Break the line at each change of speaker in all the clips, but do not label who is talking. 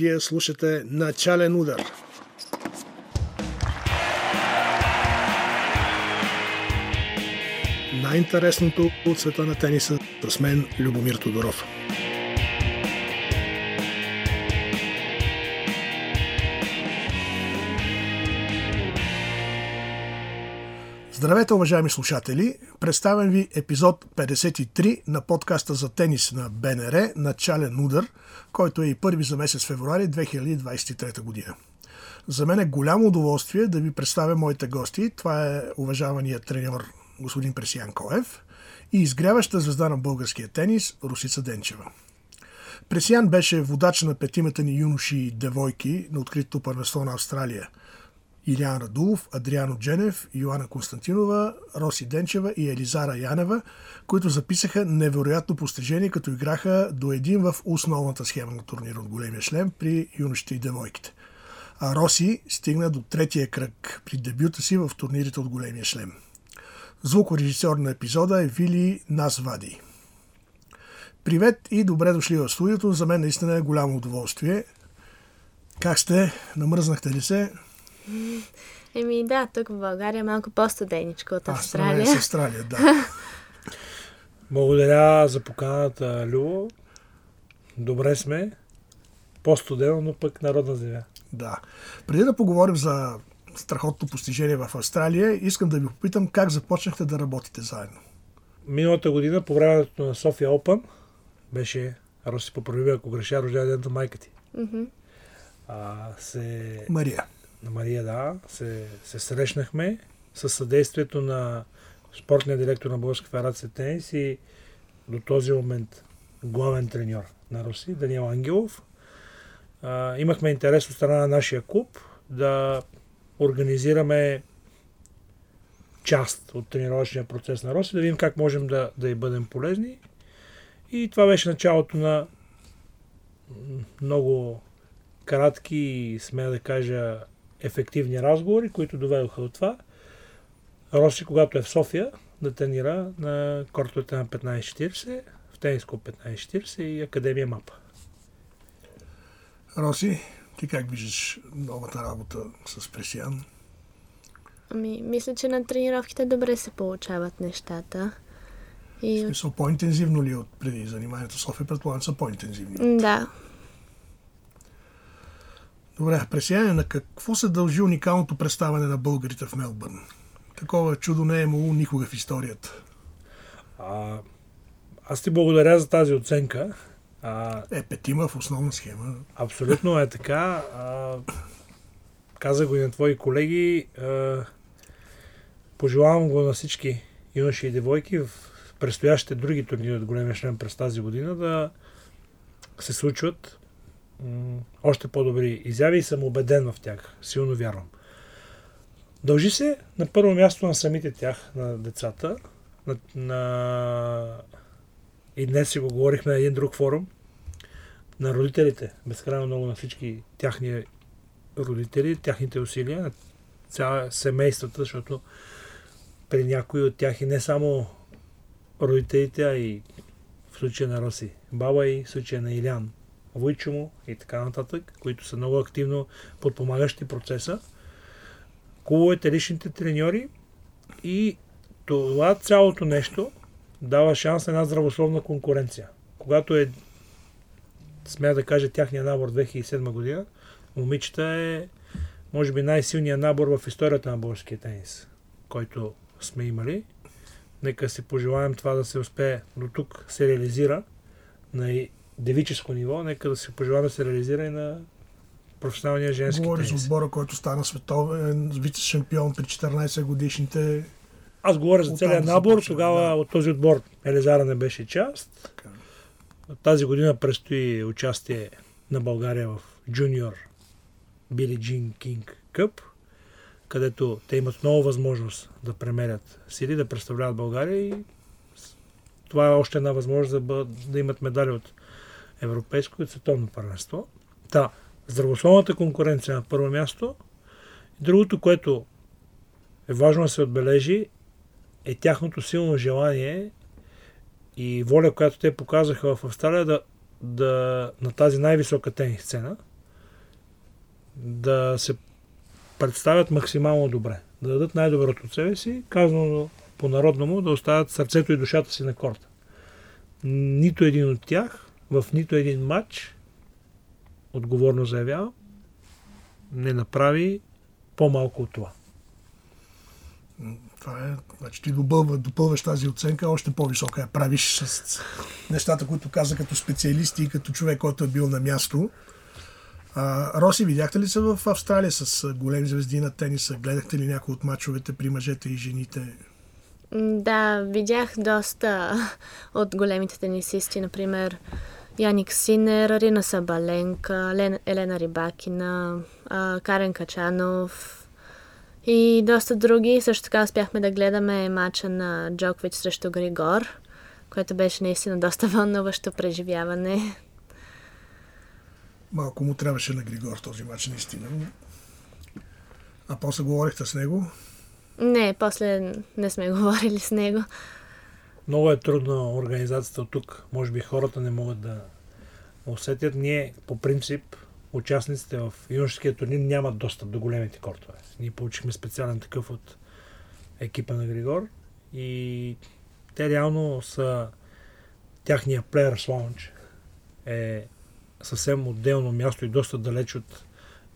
Вие слушате Начален удар. Най-интересното от света на тениса с мен Любомир Тодоров. Здравейте, уважаеми слушатели! Представям ви епизод 53 на подкаста за тенис на БНР «Начален удар», който е и първи за месец февруари 2023 година. За мен е голямо удоволствие да ви представя моите гости. Това е уважавания треньор господин Пресиян Коев и изгряваща звезда на българския тенис Русица Денчева. Пресиян беше водач на петимата ни юноши и девойки на откритото първенство на Австралия – Илян Радулов, Адриано Дженев, Йоанна Константинова, Роси Денчева и Елизара Янева, които записаха невероятно постижение, като играха до един в основната схема на турнира от големия шлем при юношите и девойките. А Роси стигна до третия кръг при дебюта си в турнирите от големия шлем. Звукорежисьор на епизода е Вили Насвади. Привет и добре дошли в студиото. За мен наистина е голямо удоволствие. Как сте? Намръзнахте ли се?
Еми да, тук в България е малко по-студеничко от Австралия.
А, с Австралия, да.
Благодаря за поканата, Любо. Добре сме. По-студено, но пък народна земя.
Да. Преди да поговорим за страхотното постижение в Австралия, искам да ви попитам как започнахте да работите заедно.
Миналата година, по времето на София Опен, беше, Роси поправи, ако греша, рожден ден на майка ти.
Mm-hmm.
А, се...
Мария
на Мария, да, се, се срещнахме с съдействието на спортния директор на Българска федерация тенис и до този момент главен треньор на Руси, Даниел Ангелов. А, имахме интерес от страна на нашия клуб да организираме част от тренировъчния процес на Роси, да видим как можем да, да й бъдем полезни. И това беше началото на много кратки смея да кажа, ефективни разговори, които доведоха до това Роси, когато е в София, да тренира на кортовете на 1540, в тениско 1540 и Академия МАПА.
Роси, ти как виждаш новата работа с Пресиан?
Ами, мисля, че на тренировките добре се получават нещата.
И... В смисъл, по-интензивно ли е от преди заниманието в София? Предполагам, са по-интензивни.
Да,
Добре, пресияне на какво се дължи уникалното представане на българите в Мелбърн? Такова чудо не е имало никога в историята.
А, аз ти благодаря за тази оценка. А,
е, петима в основна схема.
Абсолютно е така. А, каза го и на твои колеги. А, пожелавам го на всички юноши и девойки в предстоящите други турнири от големия шлем през тази година да се случват още по-добри изяви и съм убеден в тях. Силно вярвам. Дължи се на първо място на самите тях, на децата. На, на... И днес си го говорихме на един друг форум. На родителите. Безкрайно много на всички тяхни родители, тяхните усилия, на цяла семействата, защото при някои от тях и не само родителите, а и в случая на Роси баба и в случая на Илян Войчо му и така нататък, които са много активно подпомагащи процеса. Клубовете, личните треньори и това цялото нещо дава шанс на една здравословна конкуренция. Когато е, смея да кажа, тяхния набор 2007 година, момичета е, може би, най-силният набор в историята на българския тенис, който сме имали. Нека си пожелаем това да се успее до тук се реализира на девическо ниво, нека да се пожелава да се реализира и на професионалния женски
Говори за отбора, който стана световен вице-шампион при 14 годишните.
Аз говоря за целият набор, започва, тогава да. от този отбор Елизара не беше част. Така. Тази година предстои участие на България в Джуниор Били Джин Кинг Къп, където те имат много възможност да премерят сили, да представляват България и това е още една възможност да, бъд, да имат медали от европейско и световно първенство. Та, здравословната конкуренция на първо място. Другото, което е важно да се отбележи, е тяхното силно желание и воля, която те показаха в Австралия да, да, на тази най-висока тенис сцена, да се представят максимално добре, да дадат най-доброто от себе си, казано по-народному, да оставят сърцето и душата си на корта. Нито един от тях в нито един матч, отговорно заявява, не направи по-малко от това.
Това е, значи ти допълва, допълваш тази оценка, още по-висока я правиш с нещата, които каза като специалисти и като човек, който е бил на място. А, Роси, видяхте ли се в Австралия с големи звезди на тениса? Гледахте ли някои от мачовете при мъжете и жените?
Да, видях доста от големите тенисисти, например Яник Синер, Рина Сабаленка, Елена Рибакина, Карен Качанов и доста други. Също така успяхме да гледаме матча на Джокович срещу Григор, което беше наистина доста вълнуващо преживяване.
Малко му трябваше на Григор този матч, наистина. А после говорихте с него?
Не, после не сме говорили с него.
Много е трудна организацията от тук. Може би хората не могат да усетят. Ние, по принцип, участниците в юношеския турнир нямат достъп до големите кортове. Ние получихме специален такъв от екипа на Григор и те реално са тяхния Players Lounge е съвсем отделно място и доста далеч от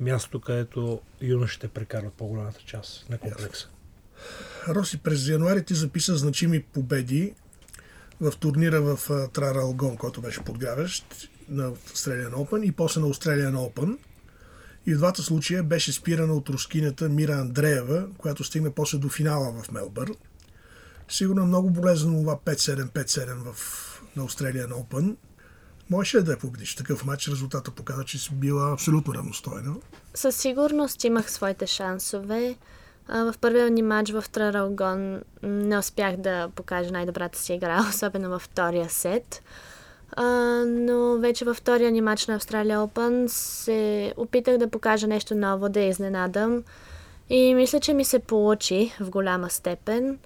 мястото, където юношите прекарват по-голямата част на комплекса.
Роси, през януари ти записа значими победи в турнира в Траралгон, който беше подгряващ на Australian Open и после на Australian Open. И в двата случая беше спирана от рускинята Мира Андреева, която стигна после до финала в Мелбър. Сигурно е много болезнено това 5-7-5-7 в, на Australian Open. Можеш ли да я победиш такъв матч? Резултата показва, че си била абсолютно равностойна.
Със сигурност имах своите шансове. В първия ни матч в Траралгон не успях да покажа най-добрата си игра, особено във втория сет. но вече във втория ни матч на Австралия Open се опитах да покажа нещо ново, да изненадам. И мисля, че ми се получи в голяма степен.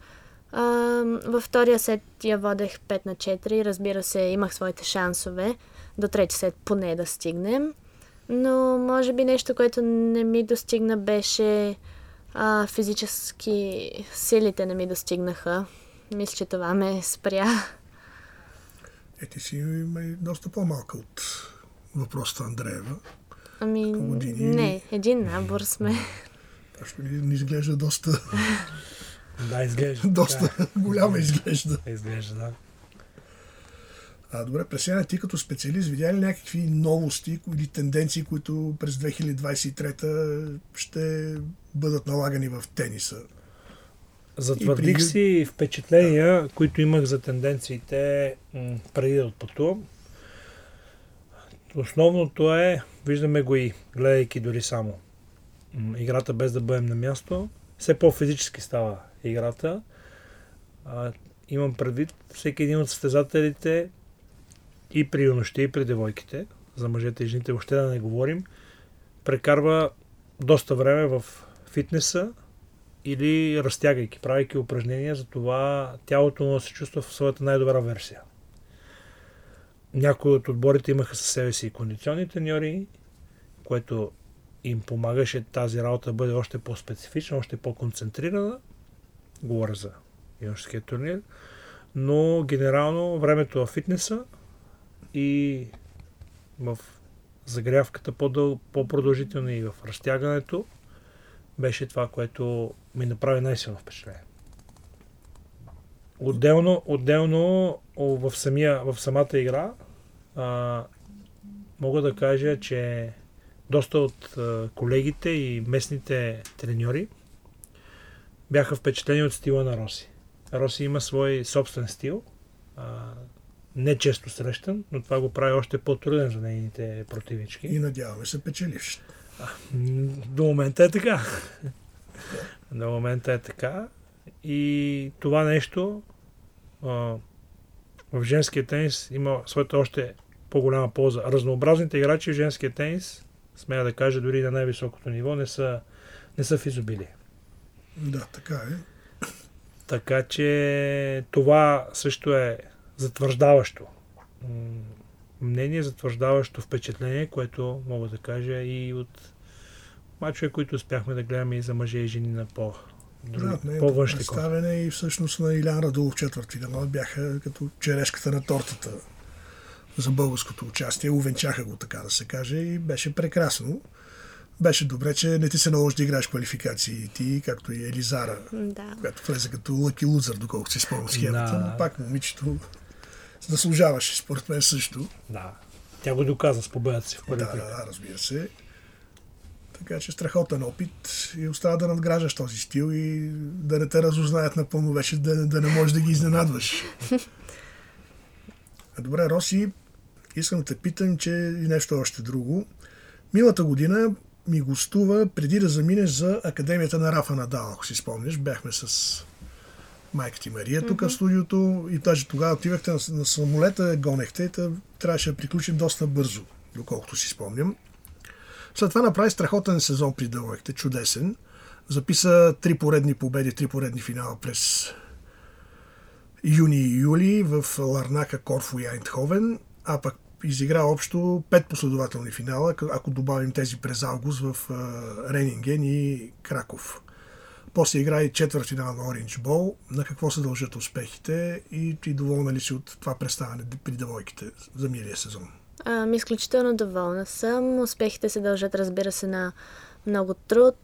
във втория сет я водех 5 на 4. Разбира се, имах своите шансове до трети сет поне да стигнем. Но може би нещо, което не ми достигна беше а, физически силите не ми достигнаха. Мисля, че това ме спря.
Е, ти си доста по-малка от въпросата Андреева.
Ами, години... не, един набор сме.
Също ли не изглежда доста...
да, изглежда.
доста голяма изглежда.
Изглежда, да.
А, добре, през ти като специалист видя ли някакви новости или тенденции, които през 2023 ще бъдат налагани в тениса?
Затвърдих при... си впечатления, да. които имах за тенденциите м- преди да отпътувам. Основното е, виждаме го и гледайки дори само м- играта без да бъдем на място, все по-физически става играта. А, имам предвид, всеки един от състезателите и при юношите, и при девойките, за мъжете и жените въобще да не говорим, прекарва доста време в фитнеса или разтягайки, правейки упражнения, за това тялото му се чувства в своята най-добра версия. Някои от отборите имаха със себе си и кондиционни треньори, което им помагаше тази работа да бъде още по-специфична, още по-концентрирана. Говоря за юношеския турнир. Но генерално времето в фитнеса и в загрявката по-дъл, по-продължително и в разтягането беше това, което ми направи най-силно впечатление. Отделно, отделно в, самия, в самата игра а, мога да кажа, че доста от колегите и местните треньори бяха впечатлени от стила на Роси. Роси има свой собствен стил. А, не често срещан, но това го прави още по-труден за нейните противнички.
И надяваме се печеливш.
До момента е така. До момента е така. И това нещо а, в женския тенис има своята още по-голяма полза. Разнообразните играчи в женския тенис, смея да кажа, дори на най-високото ниво, не са, не са в изобилие.
Да, така е.
Така че това също е затвърждаващо мнение, затвърждаващо впечатление, което мога да кажа и от мачове, които успяхме да гледаме и за мъже и жени на по
да,
по-външни
представяне и всъщност на Илян Радулов четвърт финал бяха като черешката на тортата за българското участие. Увенчаха го, така да се каже, и беше прекрасно. Беше добре, че не ти се наложи да играеш квалификации ти, както и Елизара,
Да.
която влезе като лъки лузър, доколкото си спомням схемата,
Да.
но пак момичето заслужаваше, според мен също.
Да. Тя го доказа с победата си в
Да,
първите.
да, да, разбира се. Така че страхотен опит и остава да надграждаш този стил и да не те разузнаят напълно вече, да, да не можеш да ги изненадваш. Добре, Роси, искам да те питам, че и нещо още друго. Миналата година ми гостува преди да заминеш за Академията на Рафа Надал, ако си спомняш. Бяхме с майка ти Мария тук в студиото и даже тогава отивахте на, на самолета, гонехте та трябваше да приключим доста бързо, доколкото си спомням. След това направи страхотен сезон при Дълъгте, чудесен. Записа три поредни победи, три поредни финала през юни и юли в Ларнака, Корфу и Айнтховен, а пък изигра общо пет последователни финала, ако добавим тези през август в Ренинген и Краков. После игра и четвърт финал на Ориндж Бол. На какво се дължат успехите и ти доволна ли си от това представяне при девойките за миналия сезон?
Ами, изключително доволна съм. Успехите се дължат, разбира се, на много труд.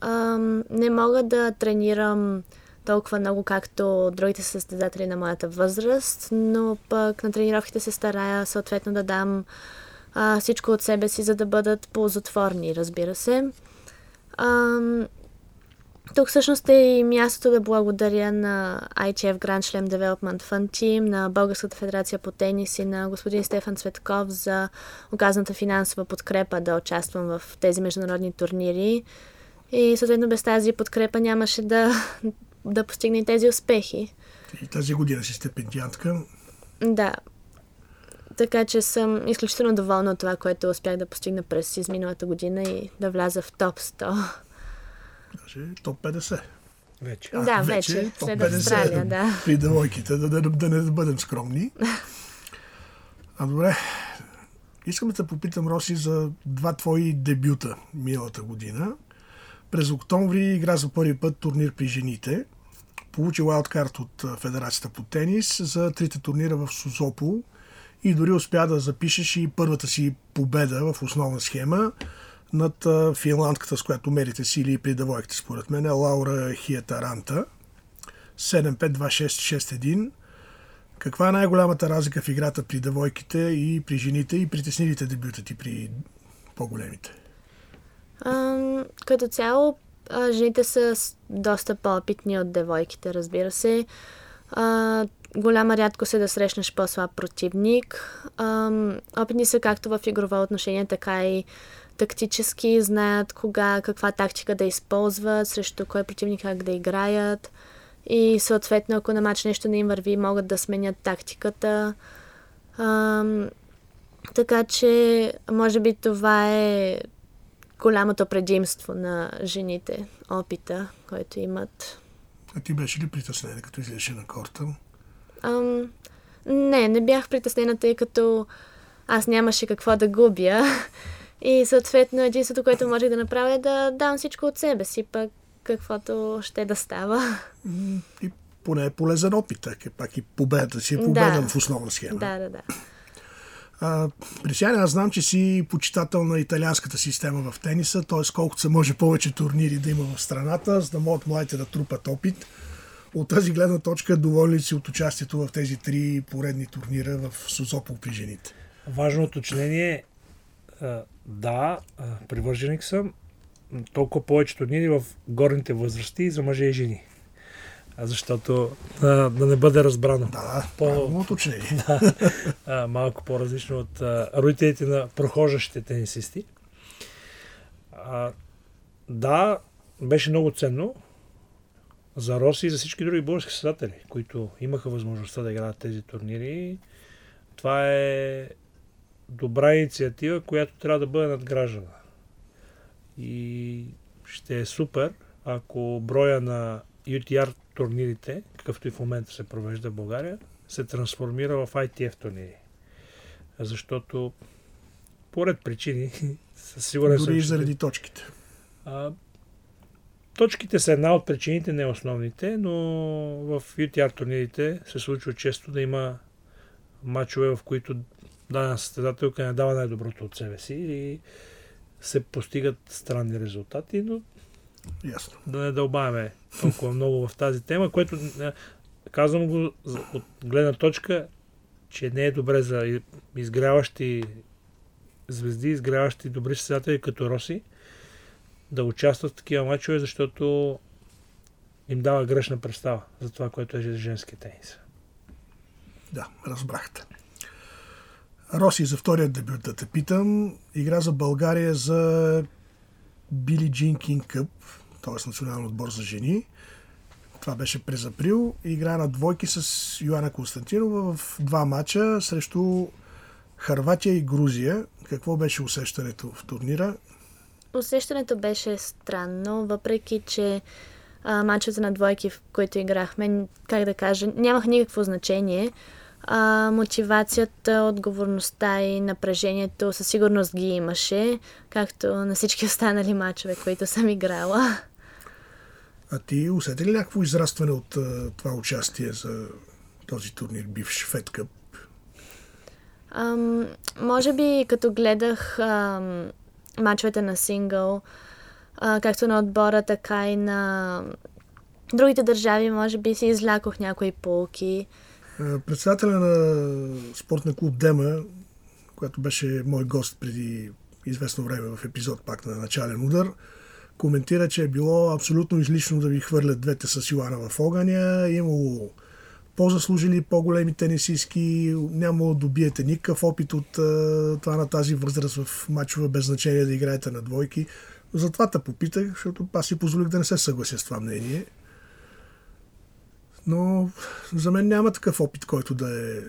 Ам, не мога да тренирам толкова много, както другите състезатели на моята възраст, но пък на тренировките се старая съответно да дам а, всичко от себе си, за да бъдат ползотворни, разбира се. Ам, тук всъщност е и мястото да благодаря на ITF Grand Slam Development Fund Team, на Българската федерация по тенис и на господин Стефан Цветков за оказаната финансова подкрепа да участвам в тези международни турнири. И съответно без тази подкрепа нямаше да, да постигне тези успехи.
И тази година си стипендиантка.
Да. Така че съм изключително доволна от това, което успях да постигна през изминалата година и да вляза в топ 100.
Даже топ 50.
Вече.
А,
да,
вече
вече,
топ
след
50
Австралия, да.
При девойките, да, да, да не бъдем скромни. А добре, искам да те попитам, Роси, за два твои дебюта миналата година. През октомври игра за първи път турнир при жените. Получи лайлдкарт от Федерацията по тенис за трите турнира в Сузопол и дори успя да запишеш и първата си победа в основна схема над а, финландката, с която мерите сили и при девойките, според мен, е Лаура Хиетаранта. 7-5-2-6-6-1. Каква е най-голямата разлика в играта при девойките и при жените и притеснилите дебюта ти при по-големите?
Ам, като цяло, а, жените са доста по-опитни от девойките, разбира се. А, голяма рядкост е да срещнеш по-слаб противник. Ам, опитни са както в игрово отношение, така и тактически, знаят кога, каква тактика да използват, срещу кой противник как да играят. И съответно, ако на матч нещо не им върви, могат да сменят тактиката. Ам, така че, може би това е голямото предимство на жените, опита, който имат.
А ти беше ли притеснена, като излезеше на корта?
Ам, не, не бях притеснена, тъй като аз нямаше какво да губя. И съответно единството, което можех да направя е да дам всичко от себе си, пък каквото ще да става.
И поне е полезен опит, така пак и победата си е победа
Да.
в основна схема.
Да, да, да.
А, аз знам, че си почитател на италианската система в тениса, т.е. колкото се може повече турнири да има в страната, за да могат младите да трупат опит. От тази гледна точка, доволен ли си от участието в тези три поредни турнира в Сузопол при жените?
Важно уточнение. Да, привърженик съм. Толкова повече турнири в горните възрасти за мъже и жени. А Защото а, да не бъде разбрано.
Да, да,
По-
уточнение.
а, малко по-различно от а, родителите на прохождащите тенисисти. А, да, беше много ценно за Роси и за всички други български създатели, които имаха възможността да играят тези турнири. Това е добра инициатива, която трябва да бъде надграждана. И ще е супер, ако броя на UTR турнирите, какъвто и в момента се провежда в България, се трансформира в ITF турнири. Защото поред причини, със сигурен
Дори и заради точките.
А, точките са една от причините, не основните, но в UTR турнирите се случва често да има мачове, в които дадена състезателка не дава най-доброто от себе си и се постигат странни резултати, но
Ясно.
да не дълбаваме толкова много в тази тема, което е, казвам го от гледна точка, че не е добре за изгряващи звезди, изгряващи добри състезатели като Роси, да участват в такива мачове, защото им дава грешна представа за това, което е женски тенис.
Да, разбрахте. Роси за втория дебют да те питам. Игра за България за Били Джин Кинг Къп, т.е. национален отбор за жени. Това беше през април. Игра на двойки с Йоанна Константинова в два мача срещу Харватия и Грузия. Какво беше усещането в турнира?
Усещането беше странно, въпреки че а, мачовете на двойки, в които играхме, как да кажа, нямах никакво значение. А, мотивацията, отговорността и напрежението със сигурност ги имаше, както на всички останали мачове, които съм играла.
А ти усети ли някакво израстване от а, това участие за този турнир, бивш Фед Къп?
Ам, може би като гледах ам, мачовете на сингъл, а, както на отбора, така и на другите държави, може би си излякох някои полки.
Председателя на спортния клуб Дема, която беше мой гост преди известно време в епизод пак на начален удар, коментира, че е било абсолютно излишно да ви хвърлят двете с Йоана в огъня. Имало по-заслужили, по-големи тенисистки, няма да добиете никакъв опит от това на тази възраст в мачове без значение да играете на двойки. Затова те попитах, защото аз си позволих да не се съглася с това мнение. Но за мен няма такъв опит, който да е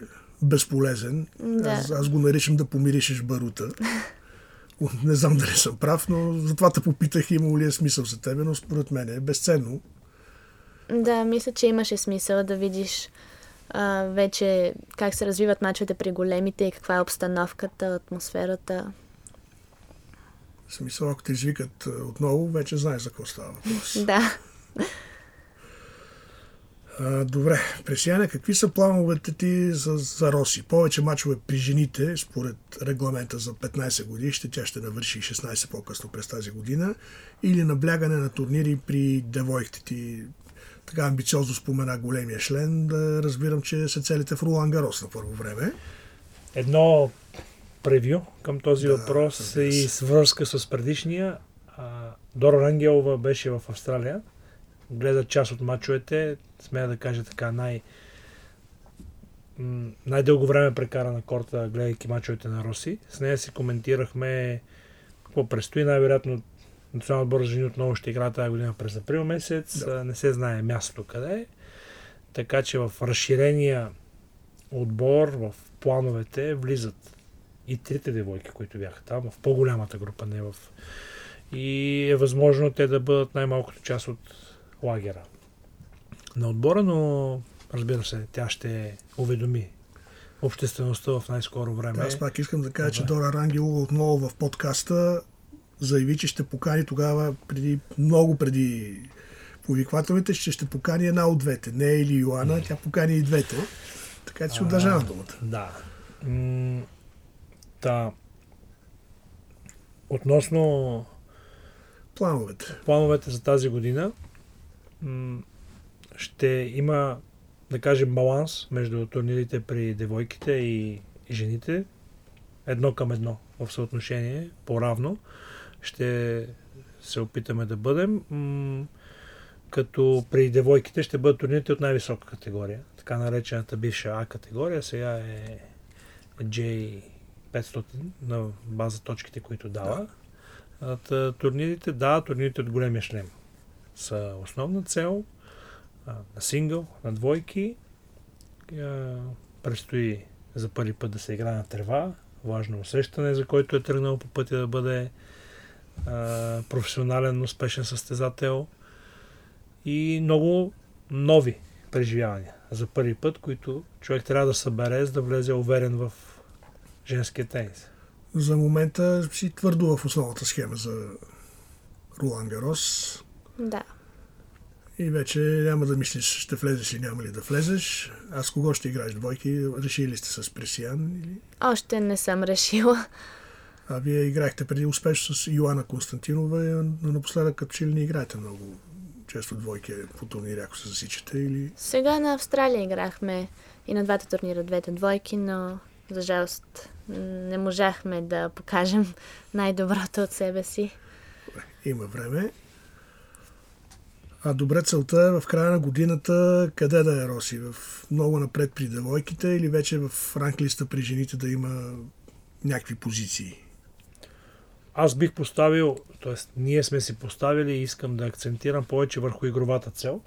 безполезен.
Да.
Аз, аз го наричам да помиришеш барута. Не знам дали съм прав, но затова те попитах имало ли е смисъл за тебе, но според мен е безценно.
Да, мисля, че имаше смисъл да видиш а, вече как се развиват мачовете при големите и каква е обстановката, атмосферата.
В смисъл, ако те извикат отново, вече знаеш за какво става въпрос.
Да.
А, добре, Пресияне, какви са плановете ти за, за Роси? Повече мачове при жените, според регламента за 15 години, ще тя ще навърши 16 по-късно през тази година, или наблягане на турнири при девойките ти? Така амбициозно спомена големия член, да разбирам, че се целите в Ролан Гарос на първо време.
Едно превю към този
Да,
въпрос и свързка с предишния. Дора Рангелова беше в Австралия. Гледа част от мачовете. Смея да кажа така, най- най-дълго време прекара на корта, гледайки мачовете на Роси. С нея си коментирахме какво предстои. Най-вероятно Национален отбор жени отново ще играе тази година през април месец.
Да.
Не се знае мястото къде е. Така че в разширения отбор, в плановете влизат и трите девойки, които бяха там, в по-голямата група, не в... И е възможно те да бъдат най-малкото част от лагера на отбора, но разбира се, тя ще уведоми обществеността в най-скоро време.
Аз пак искам да кажа, че
Добре.
Дора Рангелова отново в подкаста заяви, че ще покани тогава, преди, много преди повиквателите, че ще покани една от двете. Не или Йоана, тя покани и двете. Така че си удържа на думата.
Да. М, Та. Относно
Плановете.
плановете за тази година, ще има, да кажем, баланс между турнирите при девойките и, жените. Едно към едно в съотношение, по-равно. Ще се опитаме да бъдем. Като при девойките ще бъдат турнирите от най-висока категория. Така наречената бивша А категория, сега е J500 на база точките, които дава. А, та, турнирите, да, турнирите от големия шлем са основна цел. На сингъл, на двойки. Предстои за първи път да се играе на трева. Важно усещане, за който е тръгнал по пътя да бъде професионален, успешен състезател. И много нови преживявания за първи път, които човек трябва да събере, за да влезе уверен в женския тенис.
За момента си твърдо в основната схема за Рулан Гарос.
Да.
И вече няма да мислиш ще влезеш или няма ли да влезеш. А с кого ще играеш двойки? Решили сте с Пресиян? Или...
Още не съм решила.
А вие играхте преди успешно с Йоанна Константинова, но напоследък като че ли не играете много често двойки по турнири, ако се засичате или...
Сега на Австралия играхме и на двата турнира двете двойки, но за жалост не можахме да покажем най-доброто от себе си.
Има време. А добре целта е в края на годината къде да е Роси? В много напред при девойките или вече в ранглиста при жените да има някакви позиции?
Аз бих поставил, т.е. ние сме си поставили и искам да акцентирам повече върху игровата цел,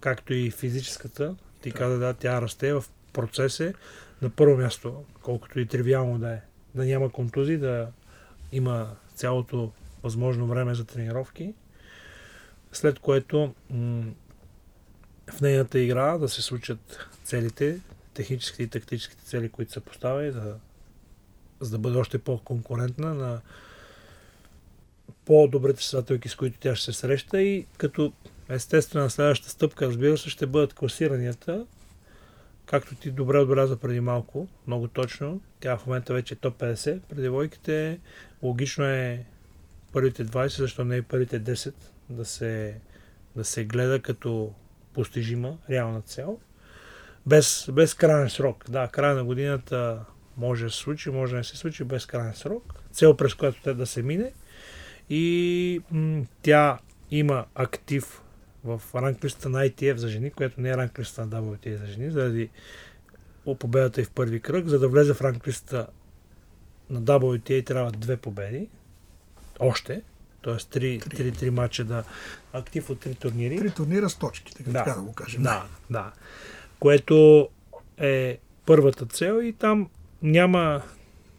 както и физическата. Ти да. каза, да, тя расте в процесе на първо място, колкото и тривиално да е. Да няма контузии, да има цялото възможно време за тренировки, след което в нейната игра да се случат целите, техническите и тактическите цели, които са поставени, да, за да бъде още по-конкурентна на по-добрите състателки, с които тя ще се среща и като естествена следващата стъпка, разбира се, ще бъдат класиранията, както ти добре отбеляза преди малко, много точно. Тя в момента вече е топ 50 преди войките. Логично е първите 20, защо не и първите 10 да се, да се гледа като постижима, реална цел. Без, без крайен срок. Да, края на годината може да се случи, може да не се случи без крайен срок. Цел през която те да се мине. И м- тя има актив в ранглиста на ITF за жени, което не е ранглиста на WTA за жени, заради победата и в първи кръг. За да влезе в ранглиста на WTA трябва две победи. Още. Т.е. три, три. три, три матча да актив от три турнири.
Три турнира с точки, така да, така да го кажем.
Да, да. Което е първата цел и там няма,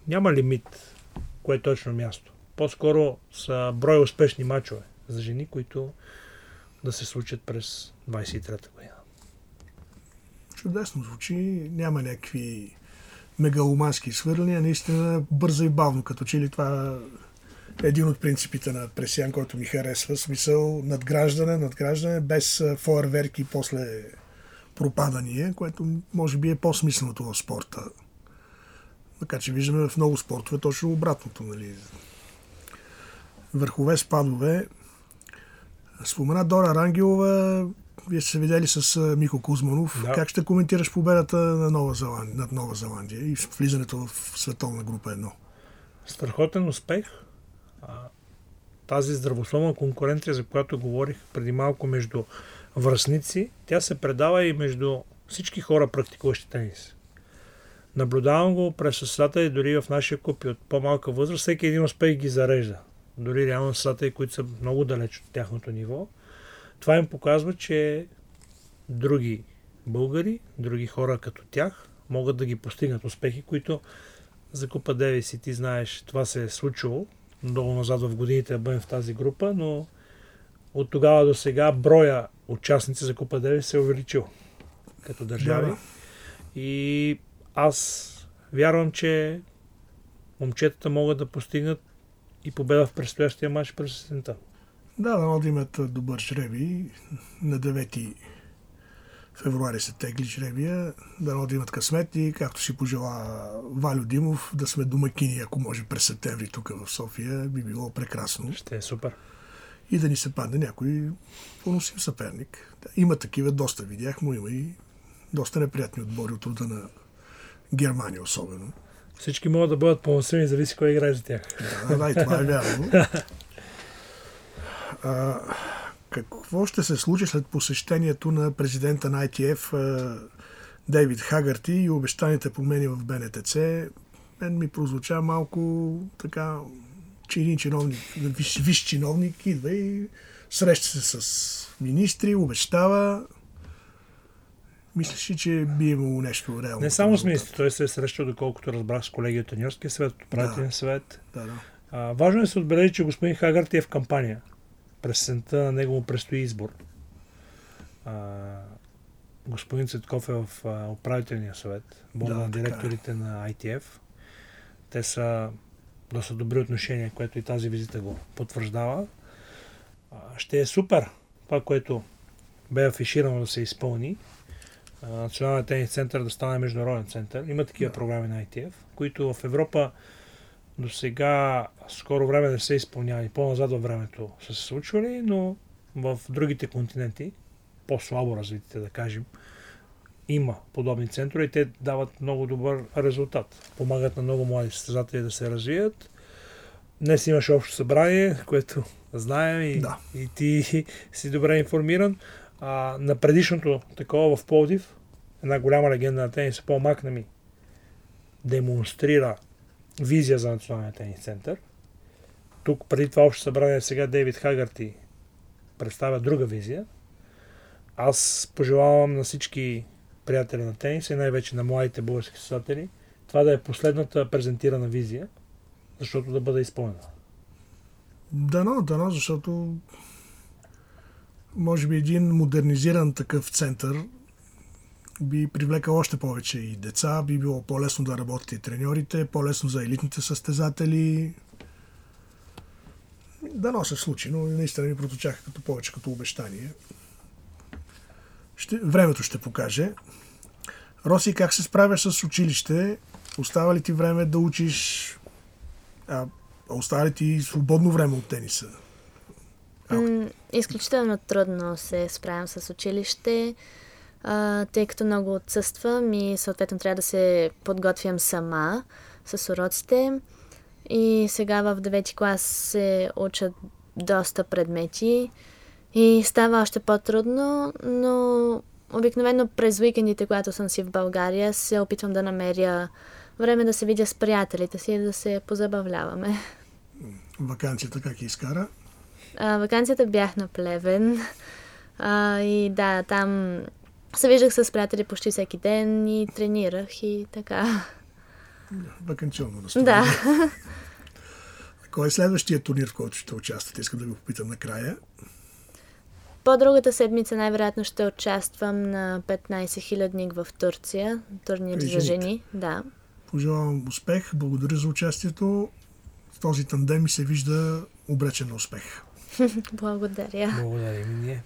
няма лимит, кое е точно място. По-скоро са брой успешни матчове за жени, които да се случат през 23-та година.
Чудесно звучи, няма някакви мегаломански свърляния, наистина бързо и бавно, като че ли това един от принципите на Пресян, който ми харесва. Смисъл надграждане, надграждане, без фойерверки и после пропадание, което може би е по-смисленото в спорта. Така че виждаме в много спортове точно обратното. Нали? Върхове, спадове. Спомена Дора Рангелова, вие сте се видели с Мико Кузманов. Да. Как ще коментираш победата на Нова Зеландия, над Нова Зеландия и влизането в световна група 1?
Страхотен успех тази здравословна конкуренция, за която говорих преди малко между връзници, тя се предава и между всички хора, практикуващи тенис. Наблюдавам го през състата и дори в нашия клуб и от по-малка възраст, всеки един успех ги зарежда. Дори реално състата, които са много далеч от тяхното ниво. Това им показва, че други българи, други хора като тях, могат да ги постигнат успехи, които за Купа Девис и ти знаеш, това се е случило много назад в годините да бъдем в тази група, но от тогава до сега броя участници за Купа 9 се е увеличил като държави. Да, И аз вярвам, че момчетата могат да постигнат и победа в предстоящия матч през сесента.
Да, да имат добър жреби. На 9 февруари се тегли жребия, да да имат късмет и както си пожела Валю Димов, да сме домакини, ако може през септември тук в София, би било прекрасно.
Ще е супер.
И да ни се падне някой поносим съперник. Да, има такива, доста видях, но има и доста неприятни отбори от рода на Германия особено.
Всички могат да бъдат поносими, зависи кой играе за тях.
Да, да, и това е вярно. а, какво ще се случи след посещението на президента на ITF Дейвид Хагарти и обещаните промени в БНТЦ? Мен ми прозвуча малко така, че един чиновник, виш, виш чиновник идва и среща се с министри, обещава. Мислиш ли, че би имало нещо реално?
Не само с министри, той се е срещал, доколкото разбрах с колеги от Нью-Йоркския съвет, от управителния да. съвет.
Да, да.
А, важно е да се отбележи, че господин Хагарти е в кампания през сента на него му предстои избор. А, господин Цветков е в а, управителния съвет, борда да, на е. директорите е. на ITF. Те са доста добри отношения, което и тази визита го потвърждава. А, ще е супер това, което бе афиширано да се изпълни. Националният тенис център да стане международен център. Има такива
Да.
програми на ITF, които в Европа до сега скоро време не са изпълнявани. По-назад във времето са се случвали, но в другите континенти, по-слабо развитите да кажем, има подобни центрове и те дават много добър резултат. Помагат на много млади състезатели да се развият. Днес имаш общо събрание, което знаем и,
Да.
и ти си добре информиран. А, на предишното такова в Пловдив, една голяма легенда на тениса, Пол Макнами, демонстрира визия за Националния тенис център. Тук преди това общо събрание сега Дейвид Хагърти представя друга визия. Аз пожелавам на всички приятели на тениса и най-вече на младите български състезатели това да е последната презентирана визия, защото да бъде изпълнена.
Дано, дано, защото може би един модернизиран такъв център би привлекал още повече и деца, би било по-лесно да работят и треньорите, по-лесно за елитните състезатели. Дано се случи, но наистина ми проточаха като повече като обещание. Ще, времето ще покаже. Роси, как се справяш с училище? Остава ли ти време да учиш? А, остава ли ти свободно време от тениса? А,
М, изключително трудно се справям с училище, а, тъй като много отсъствам и съответно трябва да се подготвям сама с уроците. И сега в 9 клас се учат доста предмети и става още по-трудно, но обикновено през уикендите, когато съм си в България, се опитвам да намеря време да се видя с приятелите си и да се позабавляваме.
вакансията как изкара?
А, вакансията бях на Плевен. А, и да, там се виждах с приятели почти всеки ден и тренирах и така.
Вакансионно настроение.
Да.
Кой е следващия турнир, в който ще участвате? Искам да ви попитам накрая.
По-другата седмица най-вероятно ще участвам на 15 хилядник в Турция. Турнир
При
за жени. Да.
Пожелавам успех, благодаря за участието. В този тандем ми се вижда обречен на успех.
Благодаря.
Благодарим и ние.